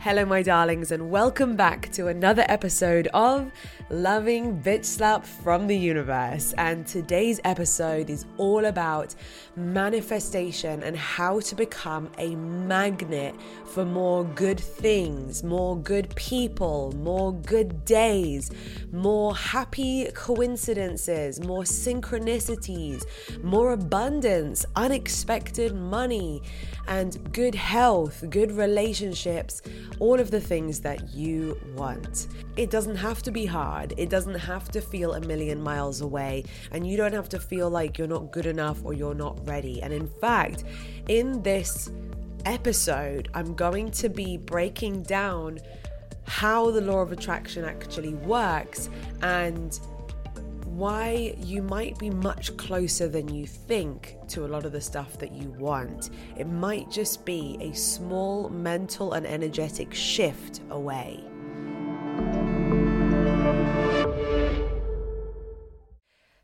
Hello, my darlings, and welcome back to another episode of Loving Bitch Slap from the Universe. And today's episode is all about manifestation and how to become a magnet for more good things, more good people, more good days, more happy coincidences, more synchronicities, more abundance, unexpected money, and good health, good relationships all of the things that you want. It doesn't have to be hard, it doesn't have to feel a million miles away, and you don't have to feel like you're not good enough or you're not ready. And in fact, in this episode, I'm going to be breaking down how the law of attraction actually works and why you might be much closer than you think to a lot of the stuff that you want. It might just be a small mental and energetic shift away.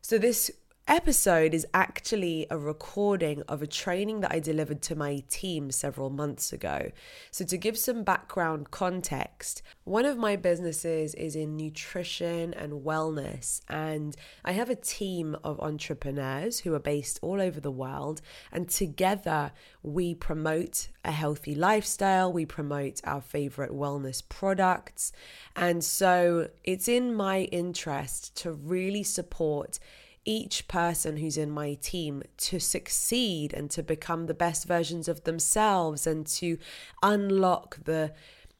So, this episode is actually a recording of a training that I delivered to my team several months ago. So, to give some background context, one of my businesses is in nutrition and wellness, and I have a team of entrepreneurs who are based all over the world, and together we promote a healthy lifestyle, we promote our favorite wellness products, and so it's in my interest to really support each person who's in my team to succeed and to become the best versions of themselves and to unlock the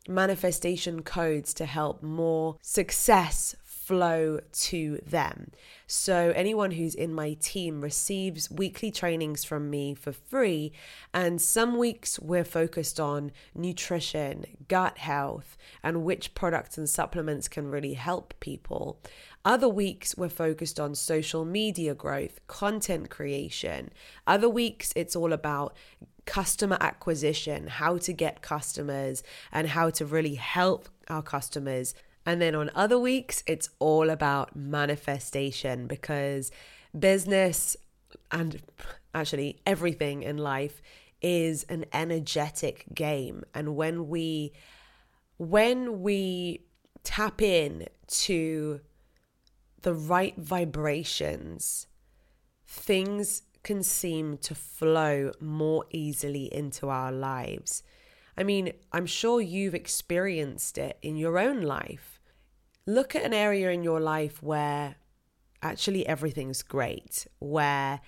manifestation codes to help more success flow to them. So, anyone who's in my team receives weekly trainings from me for free. And some weeks we're focused on nutrition, gut health, and which products and supplements can really help people. Other weeks we're focused on social media growth, content creation. Other weeks it's all about customer acquisition, how to get customers, and how to really help our customers and then on other weeks, it's all about manifestation because business and actually everything in life is an energetic game. And when we when we tap in to the right vibrations, things can seem to flow more easily into our lives. I mean, I'm sure you've experienced it in your own life look at an area in your life where actually everything's great, where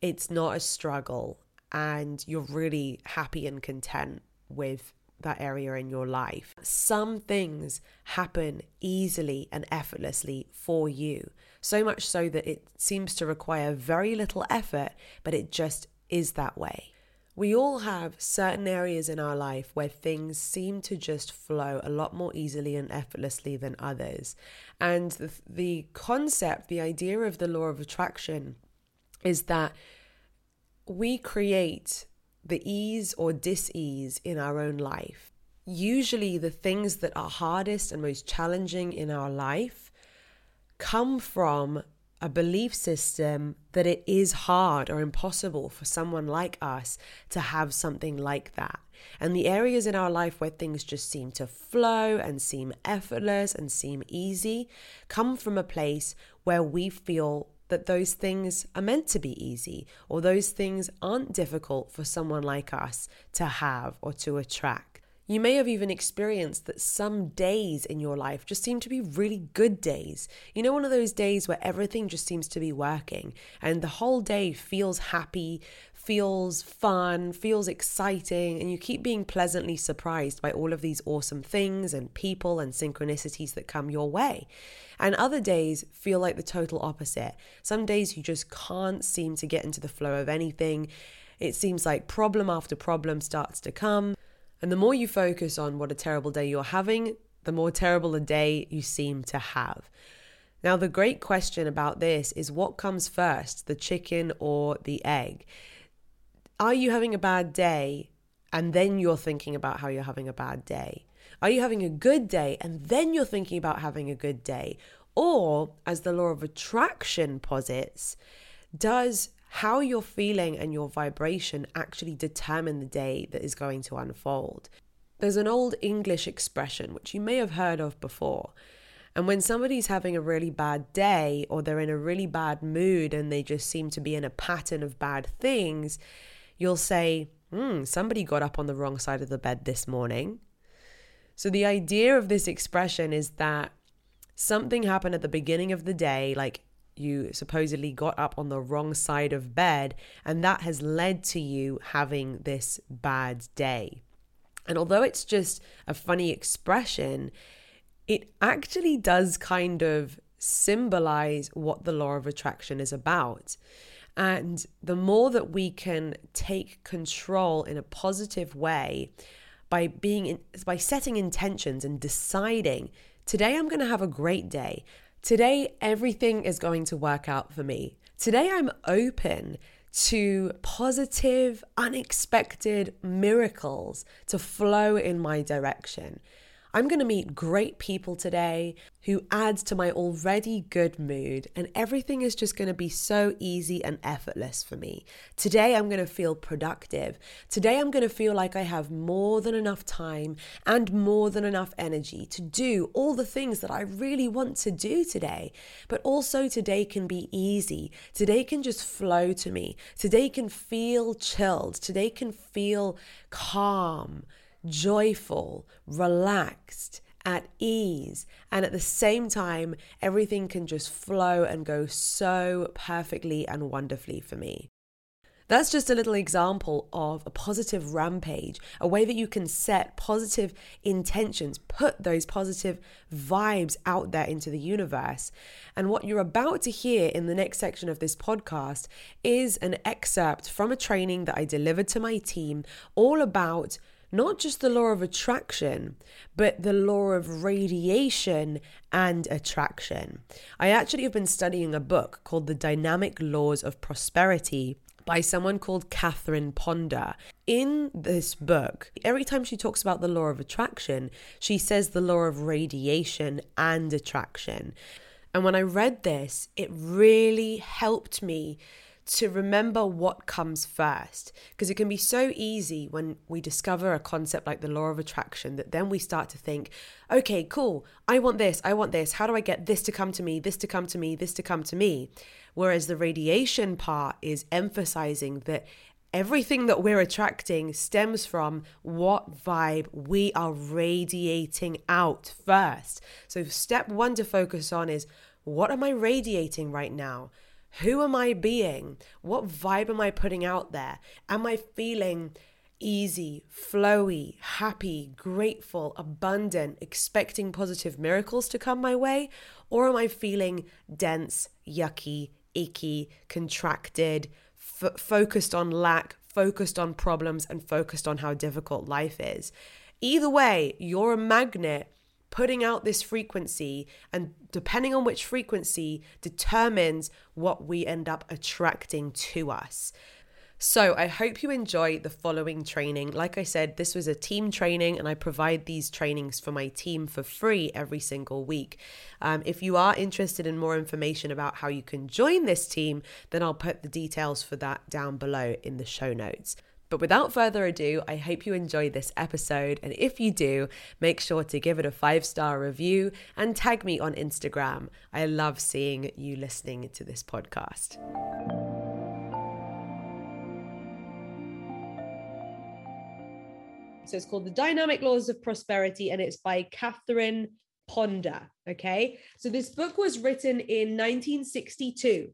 it's not a struggle and you're really happy and content with that area in your life. Some things happen easily and effortlessly for you, so much so that it seems to require very little effort, but it just is that way. We all have certain areas in our life where things seem to just flow a lot more easily and effortlessly than others. And the, the concept, the idea of the law of attraction is that we create the ease or dis ease in our own life. Usually, the things that are hardest and most challenging in our life come from a belief system that it is hard or impossible for someone like us to have something like that. And the areas in our life where things just seem to flow and seem effortless and seem easy come from a place where we feel that those things are meant to be easy or those things aren't difficult for someone like us to have or to attract. You may have even experienced that some days in your life just seem to be really good days. You know, one of those days where everything just seems to be working and the whole day feels happy, feels fun, feels exciting, and you keep being pleasantly surprised by all of these awesome things and people and synchronicities that come your way. And other days feel like the total opposite. Some days you just can't seem to get into the flow of anything. It seems like problem after problem starts to come. And the more you focus on what a terrible day you're having, the more terrible a day you seem to have. Now, the great question about this is what comes first, the chicken or the egg? Are you having a bad day and then you're thinking about how you're having a bad day? Are you having a good day and then you're thinking about having a good day? Or, as the law of attraction posits, does how you're feeling and your vibration actually determine the day that is going to unfold. There's an old English expression which you may have heard of before. And when somebody's having a really bad day or they're in a really bad mood and they just seem to be in a pattern of bad things, you'll say, hmm, somebody got up on the wrong side of the bed this morning. So the idea of this expression is that something happened at the beginning of the day, like you supposedly got up on the wrong side of bed, and that has led to you having this bad day. And although it's just a funny expression, it actually does kind of symbolize what the law of attraction is about. And the more that we can take control in a positive way by being in, by setting intentions and deciding today I'm going to have a great day. Today everything is going to work out for me. Today I'm open to positive, unexpected miracles to flow in my direction. I'm going to meet great people today who adds to my already good mood, and everything is just going to be so easy and effortless for me. Today, I'm going to feel productive. Today, I'm going to feel like I have more than enough time and more than enough energy to do all the things that I really want to do today. But also, today can be easy. Today can just flow to me. Today can feel chilled. Today can feel calm joyful, relaxed, at ease. And at the same time, everything can just flow and go so perfectly and wonderfully for me. That's just a little example of a positive rampage, a way that you can set positive intentions, put those positive vibes out there into the universe. And what you're about to hear in the next section of this podcast is an excerpt from a training that I delivered to my team all about not just the law of attraction, but the law of radiation and attraction. I actually have been studying a book called The Dynamic Laws of Prosperity by someone called Catherine Ponder. In this book, every time she talks about the law of attraction, she says the law of radiation and attraction. And when I read this, it really helped me to remember what comes first. Because it can be so easy when we discover a concept like the law of attraction that then we start to think, okay, cool, I want this, I want this. How do I get this to come to me, this to come to me, this to come to me? Whereas the radiation part is emphasizing that everything that we're attracting stems from what vibe we are radiating out first. So, step one to focus on is what am I radiating right now? Who am I being? What vibe am I putting out there? Am I feeling easy, flowy, happy, grateful, abundant, expecting positive miracles to come my way? Or am I feeling dense, yucky, icky, contracted, f- focused on lack, focused on problems, and focused on how difficult life is? Either way, you're a magnet putting out this frequency, and depending on which frequency, determines what we end up attracting to us. So, I hope you enjoy the following training. Like I said, this was a team training, and I provide these trainings for my team for free every single week. Um, if you are interested in more information about how you can join this team, then I'll put the details for that down below in the show notes. But without further ado, I hope you enjoyed this episode. And if you do, make sure to give it a five star review and tag me on Instagram. I love seeing you listening to this podcast. So it's called The Dynamic Laws of Prosperity and it's by Catherine Ponder. Okay. So this book was written in 1962.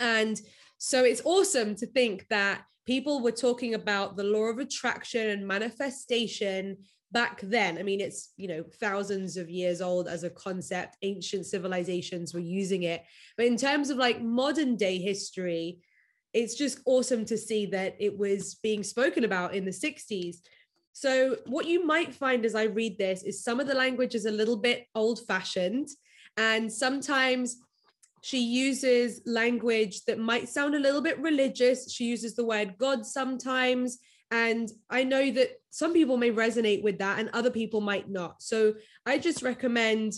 And so it's awesome to think that people were talking about the law of attraction and manifestation back then. I mean it's you know thousands of years old as a concept. Ancient civilizations were using it. But in terms of like modern day history it's just awesome to see that it was being spoken about in the 60s so what you might find as i read this is some of the language is a little bit old fashioned and sometimes she uses language that might sound a little bit religious. She uses the word God sometimes. And I know that some people may resonate with that and other people might not. So I just recommend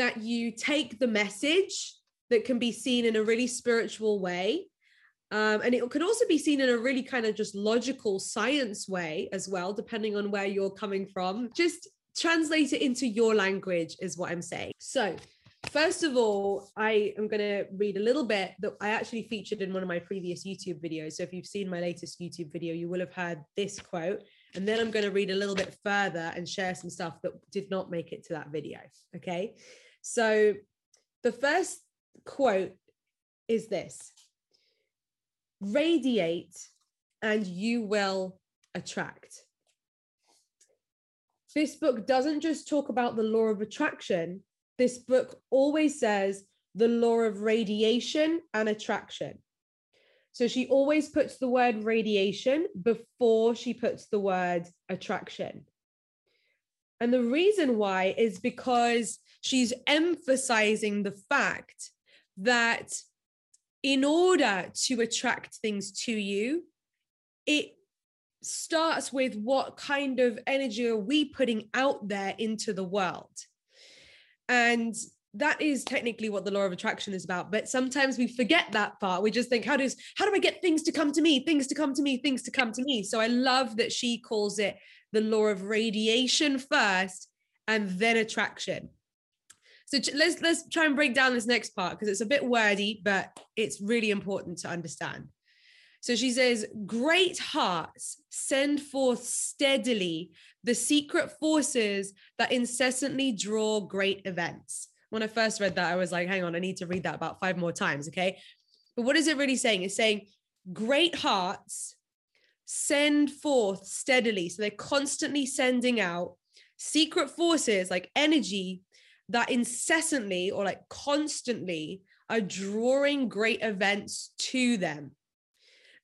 that you take the message that can be seen in a really spiritual way Um, and it could also be seen in a really kind of just logical science way as well, depending on where you're coming from. Just translate it into your language, is what I'm saying. So, first of all, I am going to read a little bit that I actually featured in one of my previous YouTube videos. So, if you've seen my latest YouTube video, you will have heard this quote. And then I'm going to read a little bit further and share some stuff that did not make it to that video. Okay. So, the first quote is this radiate and you will attract. This book doesn't just talk about the law of attraction, this book always says the law of radiation and attraction. So she always puts the word radiation before she puts the word attraction. And the reason why is because she's emphasizing the fact that in order to attract things to you, it starts with what kind of energy are we putting out there into the world. And that is technically what the law of attraction is about. But sometimes we forget that part. We just think how does how do i get things to come to me? Things to come to me things to come to me. So i love that she calls it the law of radiation first and then attraction. So let's let's try and break down this next part because it's a bit wordy, but it's really important to understand. So she says, Great hearts send forth steadily the secret forces that incessantly draw great events. When I first read that, I was like, hang on, I need to read that about five more times. Okay. But what is it really saying? It's saying, Great hearts send forth steadily. So they're constantly sending out secret forces like energy that incessantly or like constantly are drawing great events to them.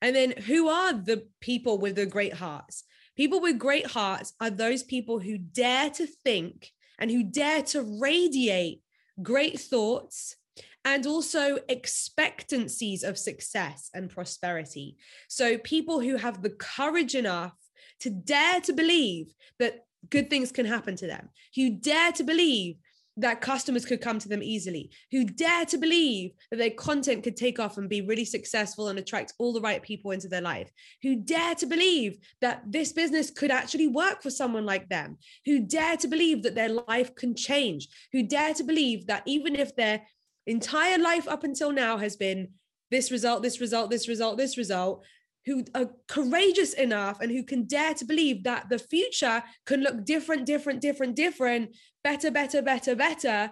And then who are the people with the great hearts? People with great hearts are those people who dare to think and who dare to radiate great thoughts and also expectancies of success and prosperity. So, people who have the courage enough to dare to believe that good things can happen to them, who dare to believe that customers could come to them easily, who dare to believe that their content could take off and be really successful and attract all the right people into their life, who dare to believe that this business could actually work for someone like them, who dare to believe that their life can change, who dare to believe that even if their entire life up until now has been this result, this result, this result, this result, who are courageous enough and who can dare to believe that the future can look different, different, different, different, better, better, better, better.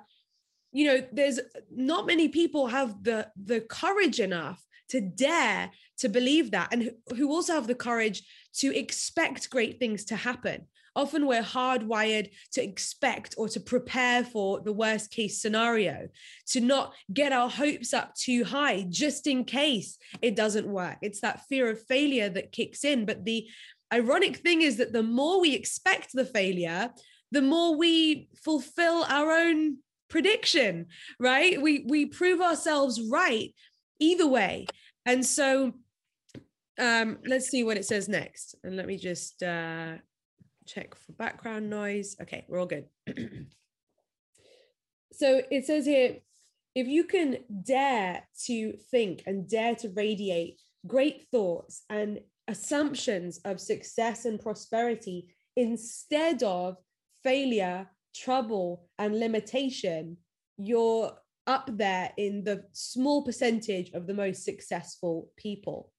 You know, there's not many people have the the courage enough to dare to believe that and who also have the courage to expect great things to happen Often we're hardwired to expect or to prepare for the worst case scenario, to not get our hopes up too high just in case it doesn't work. It's that fear of failure that kicks in. But the ironic thing is that the more we expect the failure, the more we fulfill our own prediction, right? We we prove ourselves right either way. And so um let's see what it says next. And let me just uh check for background noise. Okay, we're all good. so it says here if you can dare to think and dare to radiate great thoughts and assumptions of success and prosperity instead of failure, trouble, and limitation, you're up there in the small percentage of the most successful people.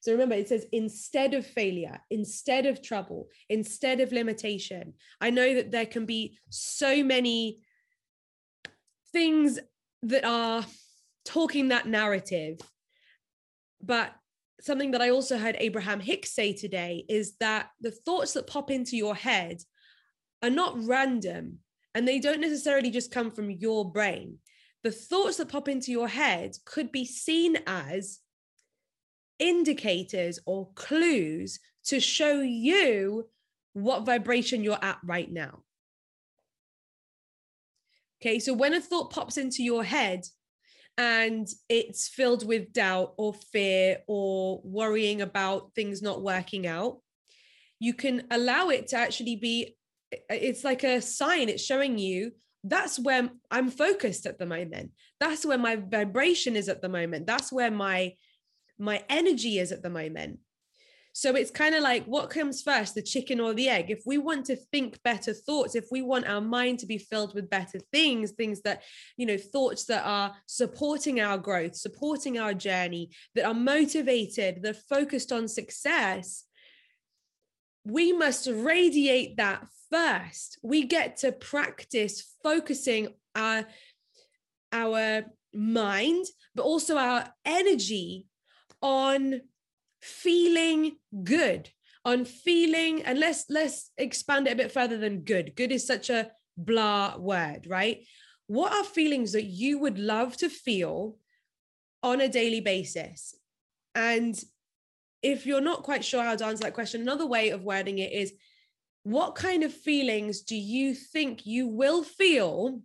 So remember, it says instead of failure, instead of trouble, instead of limitation. I know that there can be so many things that are talking that narrative. But something that I also heard Abraham Hicks say today is that the thoughts that pop into your head are not random and they don't necessarily just come from your brain. The thoughts that pop into your head could be seen as indicators or clues to show you what vibration you're at right now. Okay, so when a thought pops into your head and it's filled with doubt or fear or worrying about things not working out, you can allow it to actually be it's like a sign, it's showing you that's where I'm focused at the moment. That's where my vibration is at the moment. That's where my my energy is at the moment. So it's kind of like what comes first, the chicken or the egg? If we want to think better thoughts, if we want our mind to be filled with better things, things that, you know, thoughts that are supporting our growth, supporting our journey, that are motivated, that are focused on success, we must radiate that first. We get to practice focusing our, our mind, but also our energy on feeling good on feeling and let's let's expand it a bit further than good. Good is such a blah word right? What are feelings that you would love to feel on a daily basis? And if you're not quite sure how to answer that question another way of wording it is what kind of feelings do you think you will feel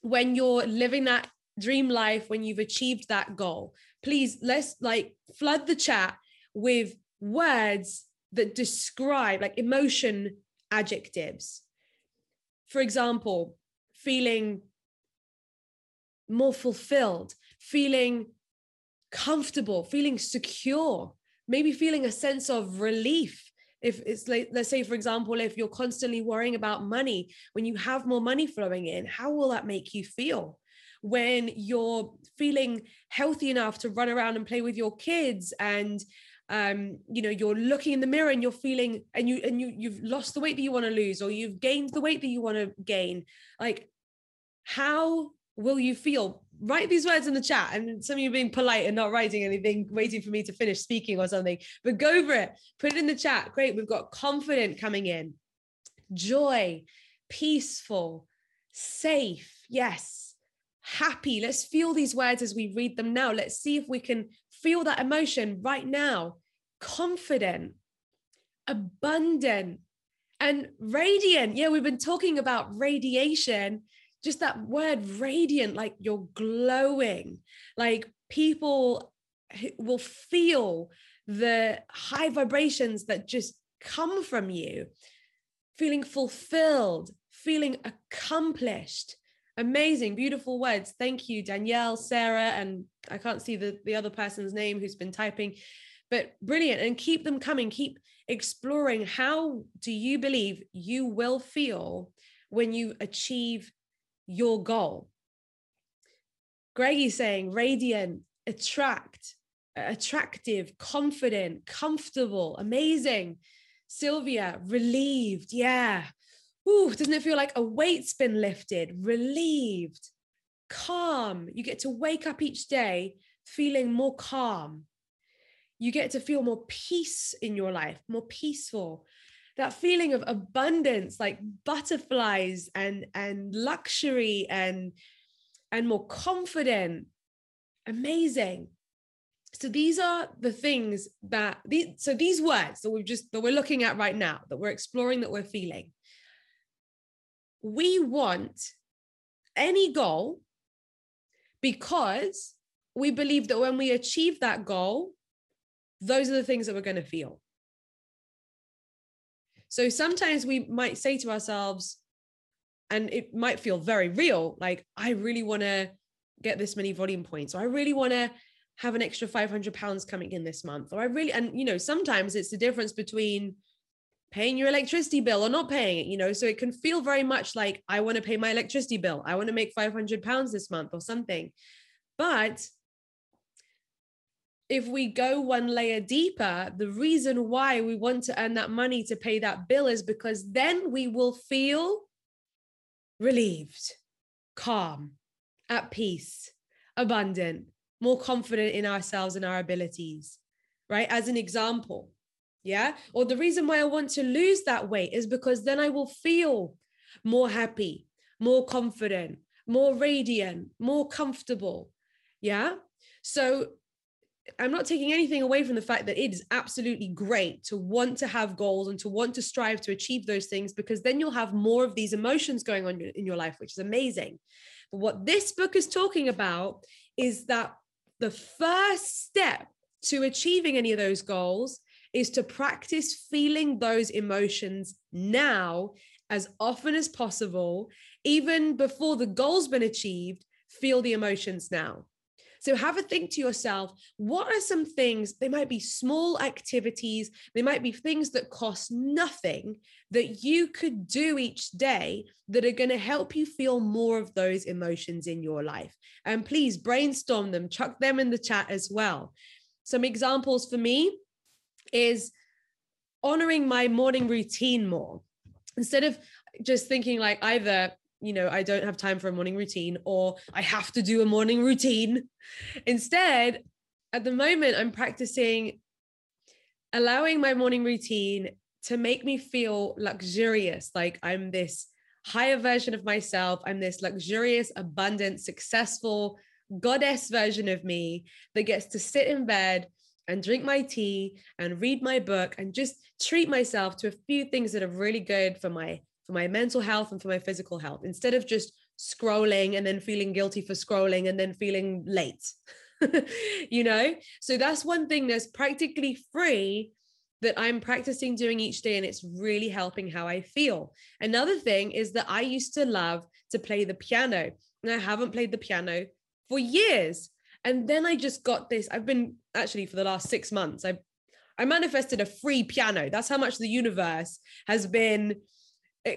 when you're living that dream life when you've achieved that goal please let's like flood the chat with words that describe like emotion adjectives. For example, feeling more fulfilled, feeling comfortable, feeling secure, maybe feeling a sense of relief. If it's like, let's say, for example, if you're constantly worrying about money, when you have more money flowing in, how will that make you feel? When you're feeling healthy enough to run around and play with your kids and um you know you're looking in the mirror and you're feeling and you and you you've lost the weight that you want to lose or you've gained the weight that you want to gain like how will you feel? Write these words in the chat. And some of you being polite and not writing anything waiting for me to finish speaking or something but go for it. Put it in the chat. Great we've got confident coming in. Joy peaceful safe yes happy. Let's feel these words as we read them now. Let's see if we can feel that emotion right now. Confident, abundant, and radiant. Yeah, we've been talking about radiation, just that word radiant, like you're glowing, like people will feel the high vibrations that just come from you, feeling fulfilled, feeling accomplished amazing beautiful words. Thank you danielle sarah and i can't see the, the other person's name who's been typing but brilliant. And keep them coming. Keep exploring. How do you believe you will feel when you achieve your goal? Greggy's saying radiant attract attractive confident comfortable amazing. Sylvia relieved. Yeah Ooh, doesn't it feel like a weight's been lifted, relieved, calm? You get to wake up each day feeling more calm. You get to feel more peace in your life, more peaceful. That feeling of abundance, like butterflies and and luxury and and more confident. Amazing. So these are the things that these so these words that we've just that we're looking at right now, that we're exploring, that we're feeling we want any goal because we believe that when we achieve that goal, those are the things that we're going to feel. So sometimes we might say to ourselves, and it might feel very real, like, I really want to get this many volume points, or I really want to have an extra 500 pounds coming in this month, or I really, and you know, sometimes it's the difference between paying your electricity bill or not paying it, you know. So it can feel very much like I want to pay my electricity bill. I want to make 500 pounds this month or something. But if we go one layer deeper, the reason why we want to earn that money to pay that bill is because then we will feel relieved, calm, at peace, abundant, more confident in ourselves and our abilities, right? As an example, yeah. Or the reason why I want to lose that weight is because then I will feel more happy, more confident, more radiant, more comfortable. Yeah. So I'm not taking anything away from the fact that it is absolutely great to want to have goals and to want to strive to achieve those things because then you'll have more of these emotions going on in your life, which is amazing. But what this book is talking about is that the first step to achieving any of those goals is to practice feeling those emotions now as often as possible, even before the goal's been achieved. Feel the emotions now. So have a think to yourself what are some things, they might be small activities, they might be things that cost nothing that you could do each day that are going to help you feel more of those emotions in your life. And please brainstorm them, chuck them in the chat as well. Some examples for me is honoring my morning routine more. Instead of just thinking like either you know, I don't have time for a morning routine or I have to do a morning routine. Instead, at the moment, I'm practicing allowing my morning routine to make me feel luxurious, like I'm this higher version of myself. I'm this luxurious, abundant, successful goddess version of me that gets to sit in bed and drink my tea and read my book and just treat myself to a few things that are really good for my for my mental health and for my physical health instead of just scrolling and then feeling guilty for scrolling and then feeling late. you know? So that's one thing that's practically free that I'm practicing doing each day, and it's really helping how I feel. Another thing is that I used to love to play the piano, and I haven't played the piano for years. And then I just got this. I've been actually for the last six months, I I manifested a free piano. That's how much the universe has been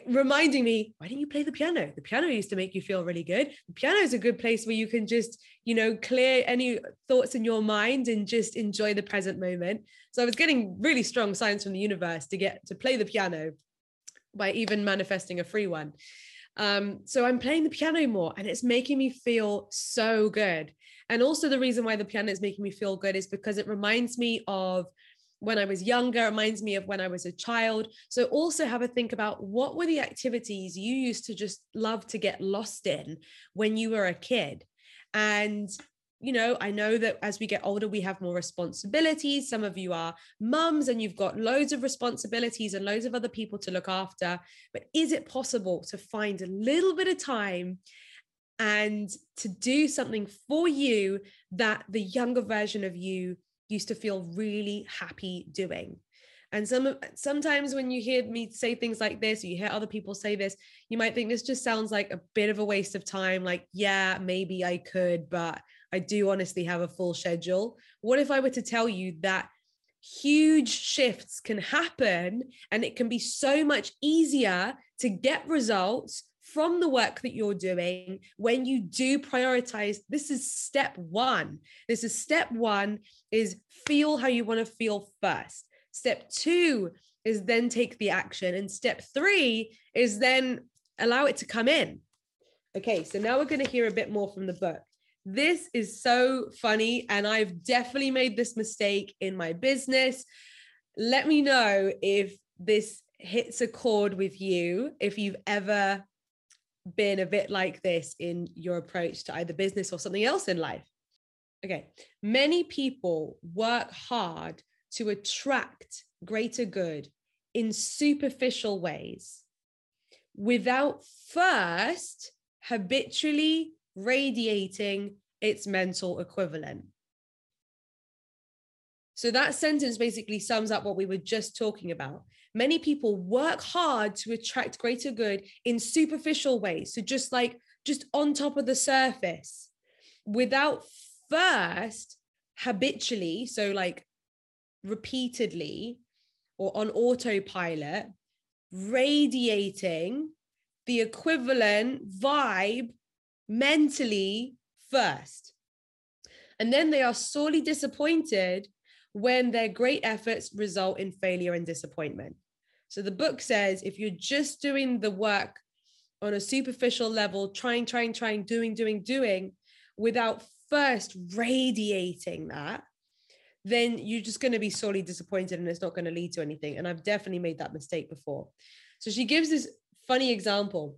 reminding me, why didn't you play the piano? The piano used to make you feel really good. The piano is a good place where you can just, you know, clear any thoughts in your mind and just enjoy the present moment. So I was getting really strong signs from the universe to get to play the piano by even manifesting a free one. Um, so I'm playing the piano more and it's making me feel so good. And also, the reason why the piano is making me feel good is because it reminds me of when I was younger, reminds me of when I was a child. So also have a think about what were the activities you used to just love to get lost in when you were a kid. And you know, I know that as we get older, we have more responsibilities. Some of you are mums and you've got loads of responsibilities and loads of other people to look after. But is it possible to find a little bit of time and to do something for you that the younger version of you used to feel really happy doing. And some sometimes when you hear me say things like this, or you hear other people say this, you might think this just sounds like a bit of a waste of time. Like, yeah, maybe I could, but I do honestly have a full schedule. What if I were to tell you that huge shifts can happen and it can be so much easier to get results from the work that you're doing when you do prioritize this is step 1 this is step 1 is feel how you want to feel first. Step 2 is then take the action and step 3 is then allow it to come in. Okay so now we're going to hear a bit more from the book. This is so funny and I've definitely made this mistake in my business. Let me know if this hits a chord with you if you've ever been a bit like this in your approach to either business or something else in life? Okay, many people work hard to attract greater good in superficial ways without first habitually radiating its mental equivalent. So that sentence basically sums up what we were just talking about. Many people work hard to attract greater good in superficial ways. So just like just on top of the surface without first habitually, so like repeatedly or on autopilot, radiating the equivalent vibe mentally first. And then they are sorely disappointed when their great efforts result in failure and disappointment. So the book says if you're just doing the work on a superficial level, trying, trying, trying, doing, doing, doing, without first radiating that, then you're just going to be sorely disappointed and it's not going to lead to anything. And I've definitely made that mistake before. So she gives this funny example.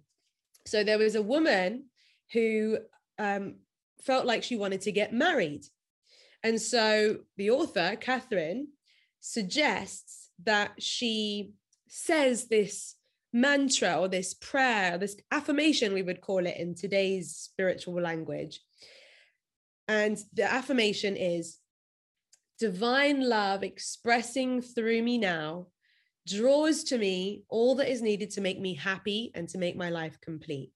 So there was a woman who um, felt like she wanted to get married. And so the author, Catherine, suggests that she says this mantra or this prayer, this affirmation, we would call it in today's spiritual language. And the affirmation is divine love expressing through me now draws to me all that is needed to make me happy and to make my life complete.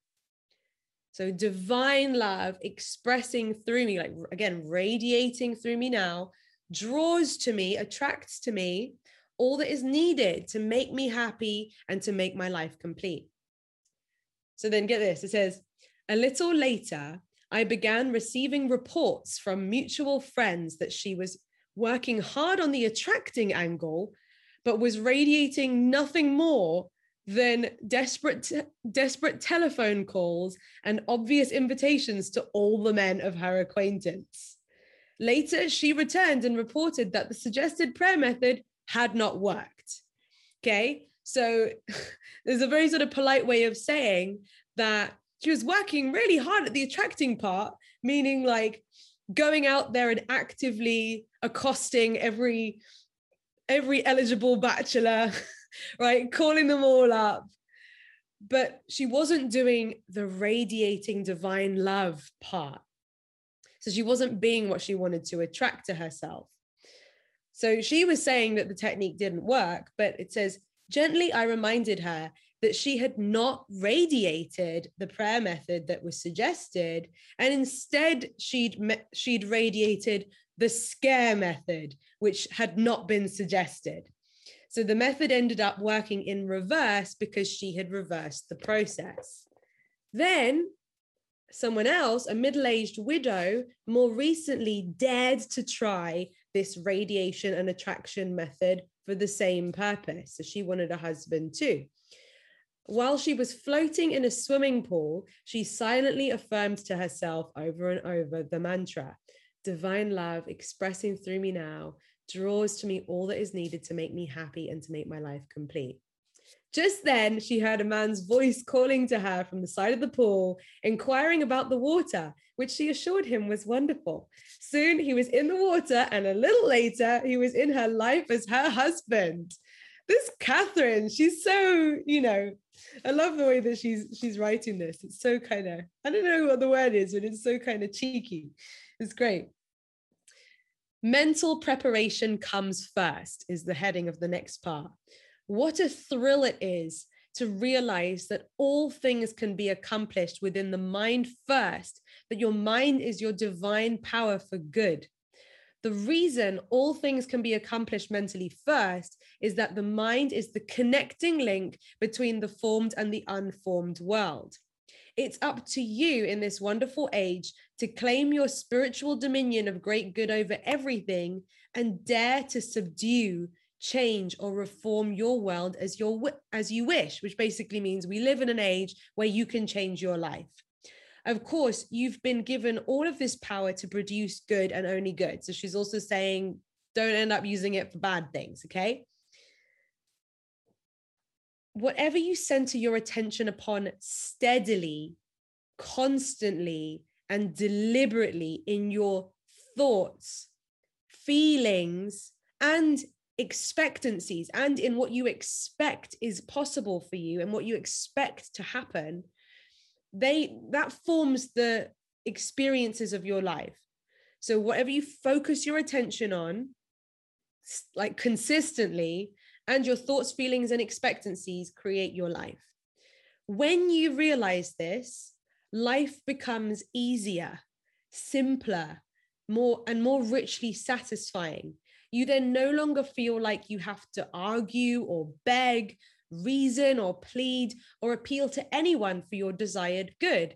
So divine love expressing through me, like again, radiating through me now, draws to me, attracts to me all that is needed to make me happy and to make my life complete. So then get this it says, a little later, I began receiving reports from mutual friends that she was working hard on the attracting angle, but was radiating nothing more than desperate te- desperate telephone calls and obvious invitations to all the men of her acquaintance. Later, she returned and reported that the suggested prayer method had not worked. Okay, so there's a very sort of polite way of saying that she was working really hard at the attracting part, meaning like going out there and actively accosting every every eligible bachelor right? Calling them all up. But she wasn't doing the radiating divine love part. So she wasn't being what she wanted to attract to herself. So she was saying that the technique didn't work, but it says, gently, I reminded her that she had not radiated the prayer method that was suggested, and instead she'd she'd radiated the scare method, which had not been suggested. So the method ended up working in reverse because she had reversed the process. Then someone else, a middle aged widow, more recently dared to try this radiation and attraction method for the same purpose. So she wanted a husband too. While she was floating in a swimming pool, she silently affirmed to herself over and over the mantra Divine love expressing through me now, draws to me all that is needed to make me happy and to make my life complete. Just then, she heard a man's voice calling to her from the side of the pool, inquiring about the water, which she assured him was wonderful. Soon he was in the water, and a little later, he was in her life as her husband. This Catherine, she's so, you know, I love the way that she's she's writing this. It's so kind of, I don't know what the word is, but it's so kind of cheeky. It's great. Mental preparation comes first, is the heading of the next part. What a thrill it is to realize that all things can be accomplished within the mind first, that your mind is your divine power for good. The reason all things can be accomplished mentally first is that the mind is the connecting link between the formed and the unformed world. It's up to you in this wonderful age to claim your spiritual dominion of great good over everything and dare to subdue change or reform your world as your as you wish which basically means we live in an age where you can change your life. Of course you've been given all of this power to produce good and only good. So she's also saying don't end up using it for bad things okay whatever you center your attention upon steadily, constantly, and deliberately in your thoughts, feelings, and expectancies, and in what you expect is possible for you and what you expect to happen, they that forms the experiences of your life. So whatever you focus your attention on, like consistently, and your thoughts, feelings, and expectancies create your life. When you realize this, life becomes easier, simpler, more and more richly satisfying. You then no longer feel like you have to argue or beg, reason or plead or appeal to anyone for your desired good.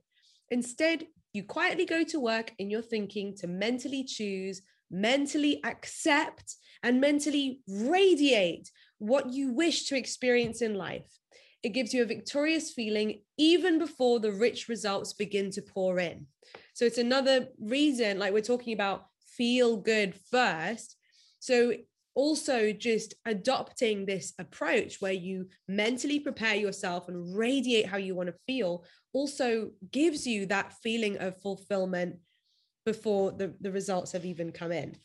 Instead, you quietly go to work in your thinking to mentally choose, mentally accept, and mentally radiate what you wish to experience in life. It gives you a victorious feeling even before the rich results begin to pour in. So it's another reason, like we're talking about feel good first. So also just adopting this approach where you mentally prepare yourself and radiate how you want to feel also gives you that feeling of fulfillment before the, the results have even come in.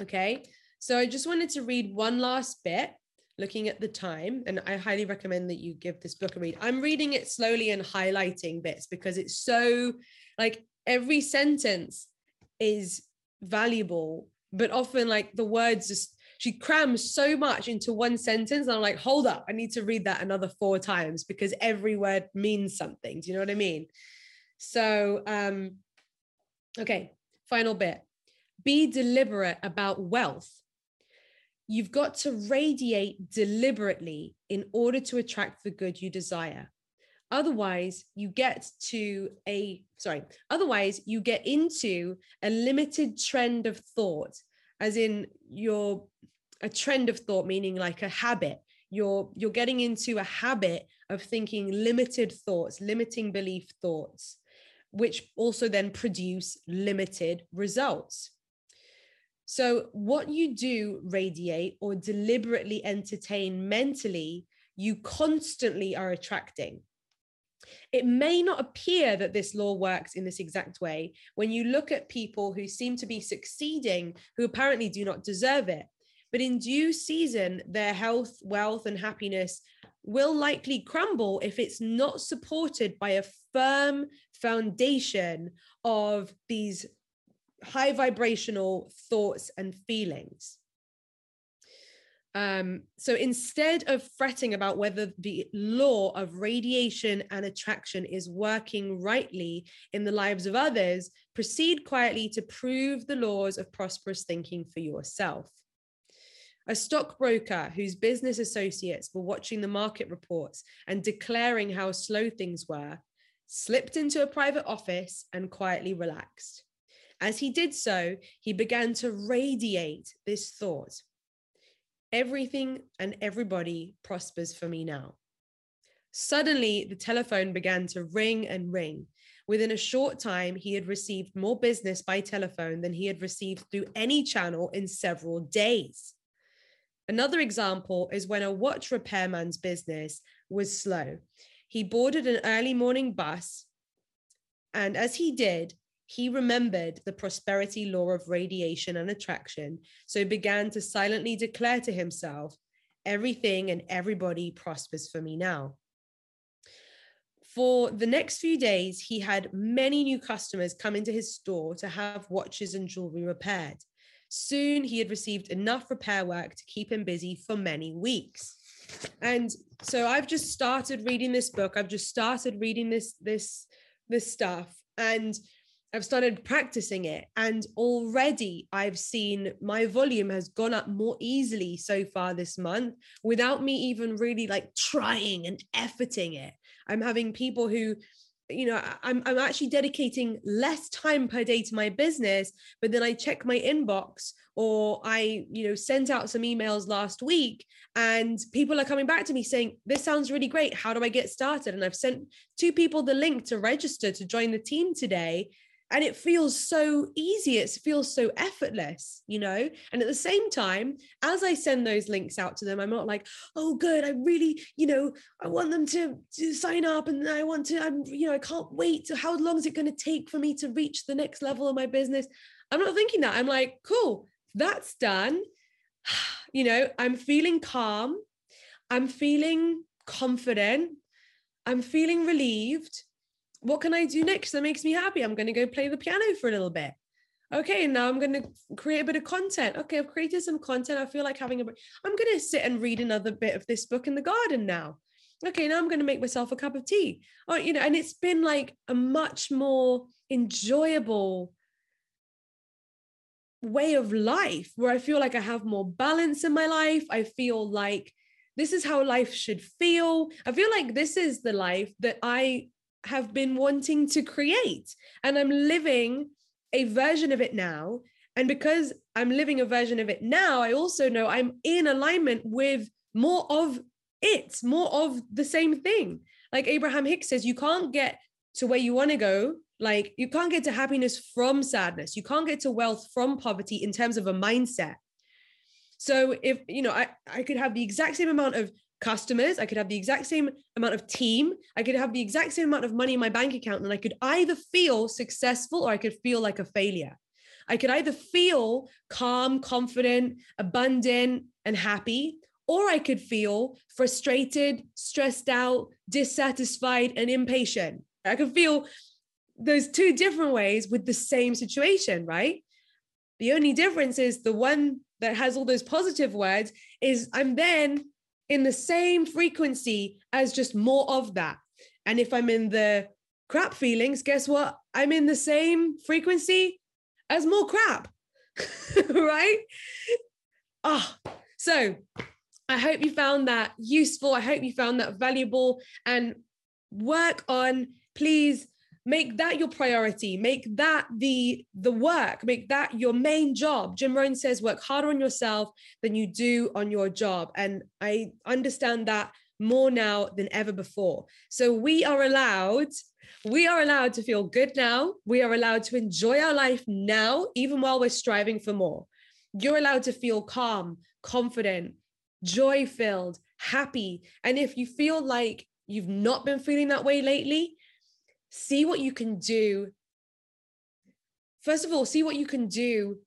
Okay. So I just wanted to read one last bit looking at the time and i highly recommend that you give this book a read. I'm reading it slowly and highlighting bits because it's so like every sentence is valuable but often like the words just she crams so much into one sentence and i'm like hold up i need to read that another four times because every word means something. Do you know what i mean? So, um, okay, final bit. Be deliberate about wealth. You've got to radiate deliberately in order to attract the good you desire. Otherwise, you get to a, sorry, otherwise, you get into a limited trend of thought, as in your, a trend of thought, meaning like a habit. You're, you're getting into a habit of thinking limited thoughts, limiting belief thoughts, which also then produce limited results. So, what you do radiate or deliberately entertain mentally, you constantly are attracting. It may not appear that this law works in this exact way when you look at people who seem to be succeeding, who apparently do not deserve it. But in due season, their health, wealth, and happiness will likely crumble if it's not supported by a firm foundation of these high vibrational thoughts and feelings. Um, so instead of fretting about whether the law of radiation and attraction is working rightly in the lives of others, proceed quietly to prove the laws of prosperous thinking for yourself. A stockbroker whose business associates were watching the market reports and declaring how slow things were slipped into a private office and quietly relaxed. As he did so, he began to radiate this thought Everything and everybody prospers for me now. Suddenly, the telephone began to ring and ring. Within a short time, he had received more business by telephone than he had received through any channel in several days. Another example is when a watch repairman's business was slow. He boarded an early morning bus, and as he did, he remembered the prosperity law of radiation and attraction, so began to silently declare to himself, Everything and everybody prospers for me now. For the next few days, he had many new customers come into his store to have watches and jewelry repaired. Soon he had received enough repair work to keep him busy for many weeks. And so I've just started reading this book. I've just started reading this this this stuff and I've started practicing it, and already I've seen my volume has gone up more easily so far this month without me even really like trying and efforting it. I'm having people who, you know, I'm, I'm actually dedicating less time per day to my business, but then I check my inbox or I, you know, sent out some emails last week and people are coming back to me saying, This sounds really great. How do I get started? And I've sent two people the link to register to join the team today and it feels so easy it feels so effortless you know? And at the same time as i send those links out to them i'm not like oh good i really you know i want them to, to sign up and i want to i'm you know i can't wait how long is it going to take for me to reach the next level of my business? I'm not thinking that i'm like cool that's done. You know i'm feeling calm i'm feeling confident i'm feeling relieved what can I do next that makes me happy? I'm going to go play the piano for a little bit. Okay, now I'm going to create a bit of content. Okay, I've created some content. I feel like having a I'm going to sit and read another bit of this book in the garden now. Okay, now I'm going to make myself a cup of tea. Oh, you know, and it's been like a much more enjoyable way of life where I feel like I have more balance in my life. I feel like this is how life should feel. I feel like this is the life that I have been wanting to create. And I'm living a version of it now. And because I'm living a version of it now, I also know I'm in alignment with more of it, more of the same thing. Like Abraham Hicks says, you can't get to where you want to go. Like you can't get to happiness from sadness. You can't get to wealth from poverty in terms of a mindset. So if you know, I, I could have the exact same amount of customers. I could have the exact same amount of team. I could have the exact same amount of money in my bank account. And I could either feel successful or I could feel like a failure. I could either feel calm, confident, abundant, and happy, or I could feel frustrated, stressed out, dissatisfied, and impatient. I could feel those two different ways with the same situation, right? The only difference is the one that has all those positive words is I'm then in the same frequency as just more of that. And if I'm in the crap feelings, guess what? I'm in the same frequency as more crap. right? Ah, oh, so I hope you found that useful. I hope you found that valuable and work on please make that your priority. Make that the the work. Make that your main job. Jim rohn says work harder on yourself than you do on your job. And i understand that more now than ever before. So we are allowed we are allowed to feel good now. We are allowed to enjoy our life now even while we're striving for more. You're allowed to feel calm confident joy filled happy. And if you feel like you've not been feeling that way lately see what you can do. First of all, see what you can do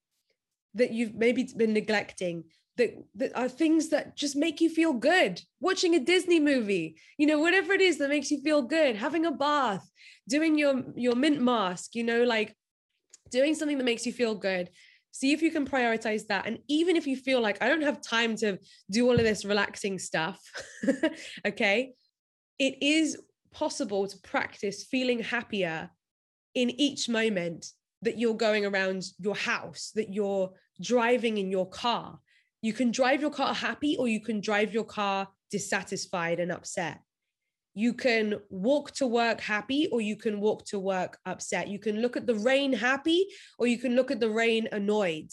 that you've maybe been neglecting that, that are things that just make you feel good. Watching a Disney movie, you know, whatever it is that makes you feel good, having a bath, doing your your mint mask, you know, like doing something that makes you feel good. See if you can prioritize that. And even if you feel like I don't have time to do all of this relaxing stuff, okay, it is possible to practice feeling happier in each moment that you're going around your house, that you're driving in your car. You can drive your car happy or you can drive your car dissatisfied and upset. You can walk to work happy or you can walk to work upset. You can look at the rain happy or you can look at the rain annoyed.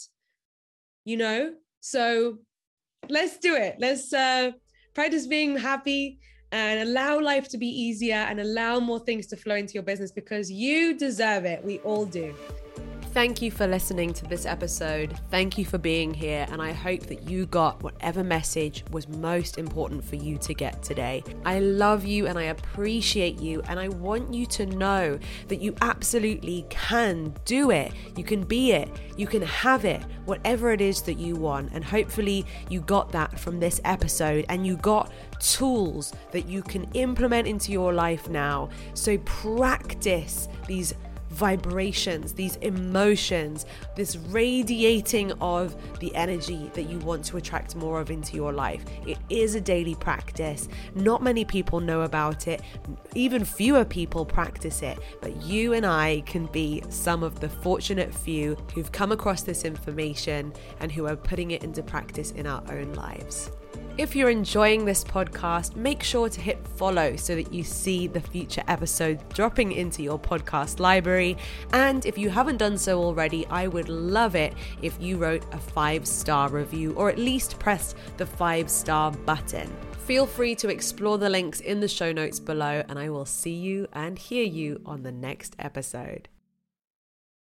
You know? So let's do it. Let's uh, practice being happy and allow life to be easier and allow more things to flow into your business because you deserve it. We all do. Thank you for listening to this episode. Thank you for being here. And I hope that you got whatever message was most important for you to get today. I love you and I appreciate you. And I want you to know that you absolutely can do it. You can be it. You can have it, whatever it is that you want. And hopefully, you got that from this episode and you got tools that you can implement into your life now. So practice these vibrations, these emotions, this radiating of the energy that you want to attract more of into your life. It is a daily practice. Not many people know about it, even fewer people practice it, but you and I can be some of the fortunate few who've come across this information and who are putting it into practice in our own lives. If you're enjoying this podcast, make sure to hit follow so that you see the future episodes dropping into your podcast library. And if you haven't done so already, I would love it if you wrote a five star review or at least pressed the five star button. Feel free to explore the links in the show notes below, and I will see you and hear you on the next episode.